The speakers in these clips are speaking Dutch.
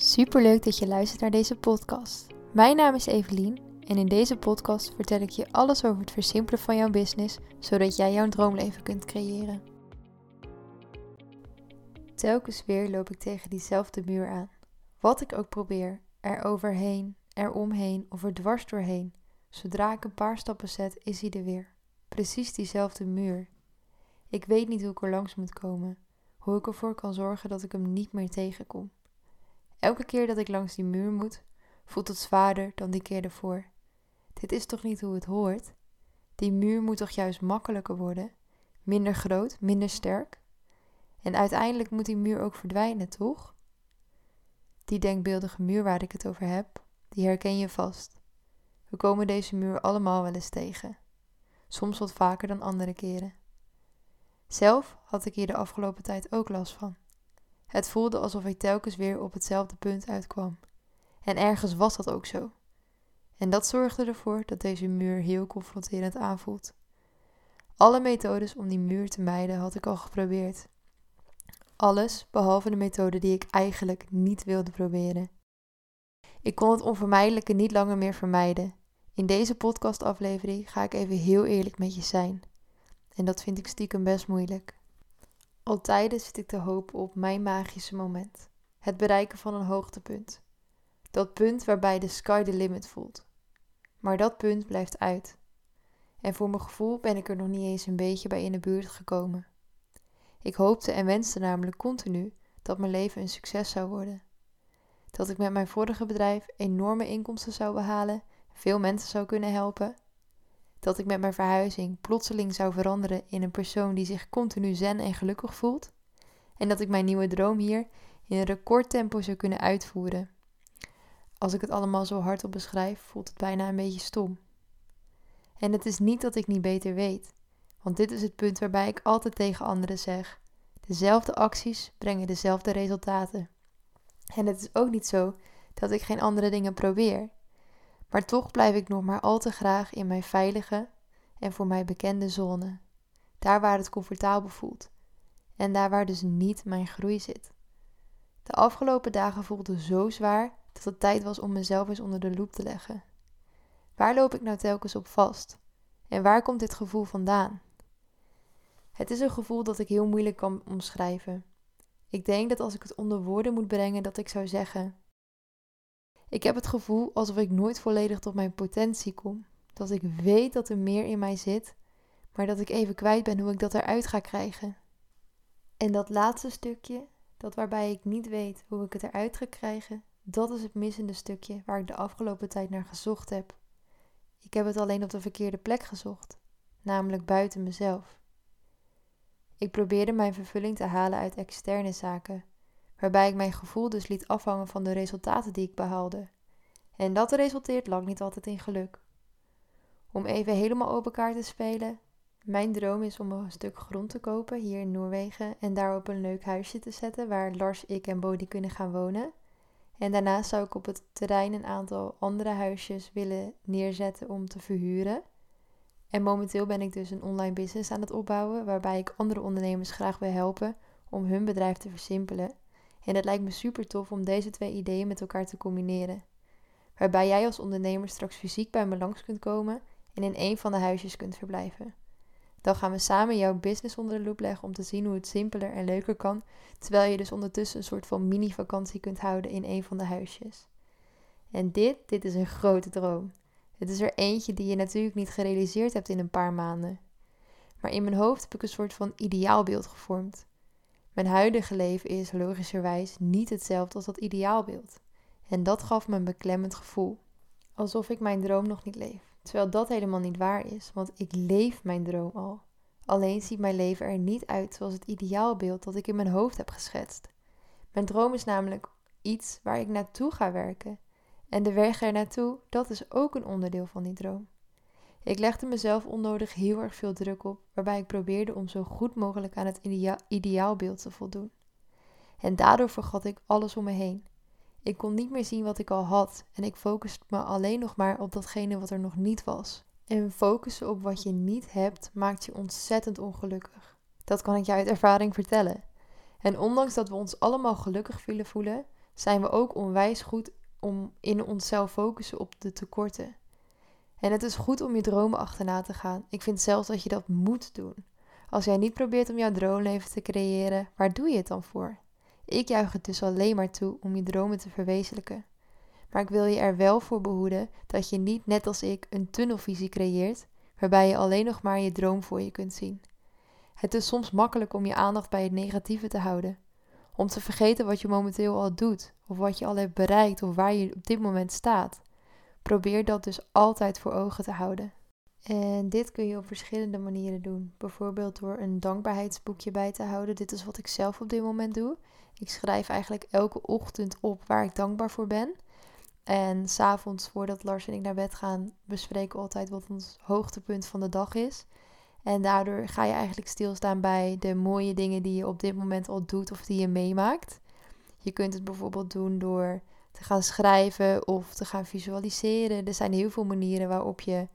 Superleuk dat je luistert naar deze podcast. Mijn naam is Evelien en in deze podcast vertel ik je alles over het versimpelen van jouw business, zodat jij jouw droomleven kunt creëren. Telkens weer loop ik tegen diezelfde muur aan. Wat ik ook probeer, er overheen, er omheen of er dwars doorheen, zodra ik een paar stappen zet, is hij er weer. Precies diezelfde muur. Ik weet niet hoe ik er langs moet komen, hoe ik ervoor kan zorgen dat ik hem niet meer tegenkom. Elke keer dat ik langs die muur moet, voelt het zwaarder dan die keer ervoor. Dit is toch niet hoe het hoort? Die muur moet toch juist makkelijker worden? Minder groot, minder sterk? En uiteindelijk moet die muur ook verdwijnen, toch? Die denkbeeldige muur waar ik het over heb, die herken je vast. We komen deze muur allemaal wel eens tegen. Soms wat vaker dan andere keren. Zelf had ik hier de afgelopen tijd ook last van. Het voelde alsof ik telkens weer op hetzelfde punt uitkwam. En ergens was dat ook zo. En dat zorgde ervoor dat deze muur heel confronterend aanvoelt. Alle methodes om die muur te mijden had ik al geprobeerd. Alles behalve de methode die ik eigenlijk niet wilde proberen. Ik kon het onvermijdelijke niet langer meer vermijden. In deze podcastaflevering ga ik even heel eerlijk met je zijn. En dat vind ik stiekem best moeilijk. Al tijden zit ik te hopen op mijn magische moment. Het bereiken van een hoogtepunt. Dat punt waarbij de sky the limit voelt. Maar dat punt blijft uit. En voor mijn gevoel ben ik er nog niet eens een beetje bij in de buurt gekomen. Ik hoopte en wenste namelijk continu dat mijn leven een succes zou worden. Dat ik met mijn vorige bedrijf enorme inkomsten zou behalen, veel mensen zou kunnen helpen dat ik met mijn verhuizing plotseling zou veranderen in een persoon die zich continu zen en gelukkig voelt. En dat ik mijn nieuwe droom hier in een recordtempo zou kunnen uitvoeren. Als ik het allemaal zo hardop beschrijf, voelt het bijna een beetje stom. En het is niet dat ik niet beter weet, want dit is het punt waarbij ik altijd tegen anderen zeg: dezelfde acties brengen dezelfde resultaten. En het is ook niet zo dat ik geen andere dingen probeer. Maar toch blijf ik nog maar al te graag in mijn veilige en voor mij bekende zone. Daar waar het comfortabel voelt. En daar waar dus niet mijn groei zit. De afgelopen dagen voelden zo zwaar dat het tijd was om mezelf eens onder de loep te leggen. Waar loop ik nou telkens op vast? En waar komt dit gevoel vandaan? Het is een gevoel dat ik heel moeilijk kan omschrijven. Ik denk dat als ik het onder woorden moet brengen, dat ik zou zeggen: ik heb het gevoel alsof ik nooit volledig tot mijn potentie kom. Dat ik weet dat er meer in mij zit, maar dat ik even kwijt ben hoe ik dat eruit ga krijgen. En dat laatste stukje, dat waarbij ik niet weet hoe ik het eruit ga krijgen, dat is het missende stukje waar ik de afgelopen tijd naar gezocht heb. Ik heb het alleen op de verkeerde plek gezocht, namelijk buiten mezelf. Ik probeerde mijn vervulling te halen uit externe zaken, waarbij ik mijn gevoel dus liet afhangen van de resultaten die ik behaalde. En dat resulteert lang niet altijd in geluk. Om even helemaal open kaart te spelen, mijn droom is om een stuk grond te kopen hier in Noorwegen en daarop een leuk huisje te zetten waar Lars, ik en Bodie kunnen gaan wonen. En daarnaast zou ik op het terrein een aantal andere huisjes willen neerzetten om te verhuren. En momenteel ben ik dus een online business aan het opbouwen waarbij ik andere ondernemers graag wil helpen om hun bedrijf te versimpelen en het lijkt me super tof om deze twee ideeën met elkaar te combineren. Waarbij jij als ondernemer straks fysiek bij me langs kunt komen en in een van de huisjes kunt verblijven. Dan gaan we samen jouw business onder de loep leggen om te zien hoe het simpeler en leuker kan, terwijl je dus ondertussen een soort van mini-vakantie kunt houden in een van de huisjes. En dit, dit is een grote droom. Het is er eentje die je natuurlijk niet gerealiseerd hebt in een paar maanden. Maar in mijn hoofd heb ik een soort van ideaalbeeld gevormd. Mijn huidige leven is logischerwijs niet hetzelfde als dat ideaalbeeld. En dat gaf me een beklemmend gevoel. Alsof ik mijn droom nog niet leef. Terwijl dat helemaal niet waar is, want ik leef mijn droom al. Alleen ziet mijn leven er niet uit zoals het ideaalbeeld dat ik in mijn hoofd heb geschetst. Mijn droom is namelijk iets waar ik naartoe ga werken. En de weg er naartoe, dat is ook een onderdeel van die droom. Ik legde mezelf onnodig heel erg veel druk op, waarbij ik probeerde om zo goed mogelijk aan het ideaalbeeld te voldoen. En daardoor vergat ik alles om me heen. Ik kon niet meer zien wat ik al had en ik focuste me alleen nog maar op datgene wat er nog niet was. En focussen op wat je niet hebt maakt je ontzettend ongelukkig. Dat kan ik je uit ervaring vertellen. En ondanks dat we ons allemaal gelukkig willen voelen, zijn we ook onwijs goed om in onszelf focussen op de tekorten. En het is goed om je dromen achterna te gaan. Ik vind zelfs dat je dat moet doen. Als jij niet probeert om jouw droomleven te creëren, waar doe je het dan voor? Ik juich het dus alleen maar toe om je dromen te verwezenlijken. Maar ik wil je er wel voor behoeden dat je niet, net als ik, een tunnelvisie creëert waarbij je alleen nog maar je droom voor je kunt zien. Het is soms makkelijk om je aandacht bij het negatieve te houden, om te vergeten wat je momenteel al doet, of wat je al hebt bereikt, of waar je op dit moment staat. Probeer dat dus altijd voor ogen te houden. En dit kun je op verschillende manieren doen. Bijvoorbeeld door een dankbaarheidsboekje bij te houden. Dit is wat ik zelf op dit moment doe. Ik schrijf eigenlijk elke ochtend op waar ik dankbaar voor ben. En s'avonds, voordat Lars en ik naar bed gaan, bespreken we altijd wat ons hoogtepunt van de dag is. En daardoor ga je eigenlijk stilstaan bij de mooie dingen die je op dit moment al doet of die je meemaakt. Je kunt het bijvoorbeeld doen door te gaan schrijven of te gaan visualiseren. Er zijn heel veel manieren waarop je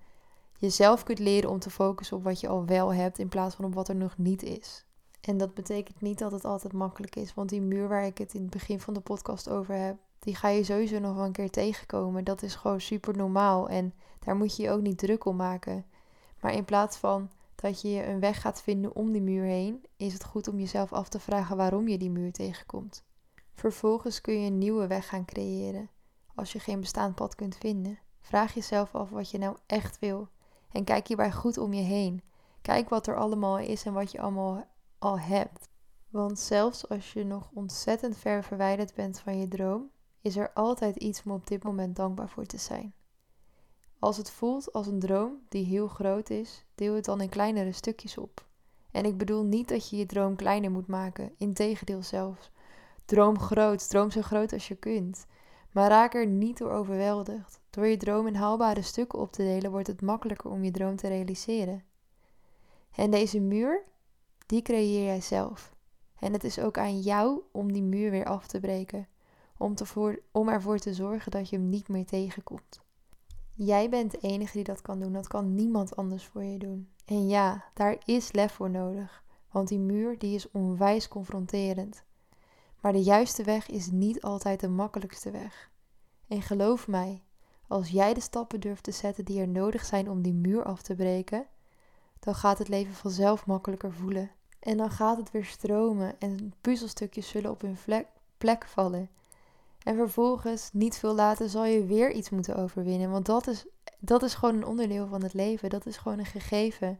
jezelf kunt leren om te focussen op wat je al wel hebt in plaats van op wat er nog niet is. En dat betekent niet dat het altijd makkelijk is, want die muur waar ik het in het begin van de podcast over heb, die ga je sowieso nog wel een keer tegenkomen. Dat is gewoon super normaal en daar moet je je ook niet druk om maken. Maar in plaats van dat je een weg gaat vinden om die muur heen, is het goed om jezelf af te vragen waarom je die muur tegenkomt. Vervolgens kun je een nieuwe weg gaan creëren. Als je geen bestaand pad kunt vinden, vraag jezelf af wat je nou echt wil. En kijk hierbij goed om je heen. Kijk wat er allemaal is en wat je allemaal al hebt. Want zelfs als je nog ontzettend ver verwijderd bent van je droom, is er altijd iets om op dit moment dankbaar voor te zijn. Als het voelt als een droom die heel groot is, deel het dan in kleinere stukjes op. En ik bedoel niet dat je je droom kleiner moet maken, integendeel zelfs. Droom groot, droom zo groot als je kunt. Maar raak er niet door overweldigd. Door je droom in haalbare stukken op te delen, wordt het makkelijker om je droom te realiseren. En deze muur, die creëer jij zelf. En het is ook aan jou om die muur weer af te breken om, om ervoor te zorgen dat je hem niet meer tegenkomt. Jij bent de enige die dat kan doen. Dat kan niemand anders voor je doen. En ja, daar is lef voor nodig. Want die muur die is onwijs confronterend. Maar de juiste weg is niet altijd de makkelijkste weg. En geloof mij, als jij de stappen durft te zetten die er nodig zijn om die muur af te breken, dan gaat het leven vanzelf makkelijker voelen. En dan gaat het weer stromen en puzzelstukjes zullen op hun plek vallen. En vervolgens, niet veel later, zal je weer iets moeten overwinnen. Want dat is, dat is gewoon een onderdeel van het leven. Dat is gewoon een gegeven.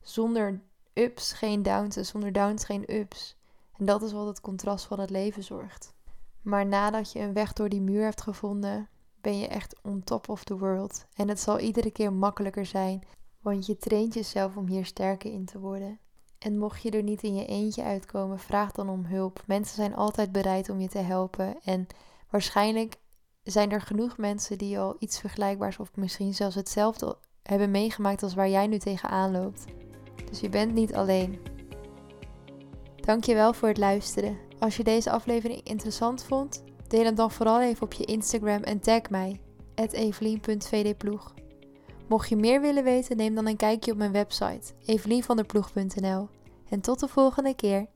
Zonder ups geen downs en zonder downs geen ups. En dat is wat het contrast van het leven zorgt. Maar nadat je een weg door die muur hebt gevonden, ben je echt on top of the world. En het zal iedere keer makkelijker zijn, want je traint jezelf om hier sterker in te worden. En mocht je er niet in je eentje uitkomen, vraag dan om hulp. Mensen zijn altijd bereid om je te helpen. En waarschijnlijk zijn er genoeg mensen die al iets vergelijkbaars of misschien zelfs hetzelfde hebben meegemaakt als waar jij nu tegenaan loopt. Dus je bent niet alleen. Dankjewel voor het luisteren. Als je deze aflevering interessant vond, deel hem dan vooral even op je Instagram en tag mij, evelien.vdploeg. Mocht je meer willen weten, neem dan een kijkje op mijn website, evelienvanderploeg.nl. En tot de volgende keer.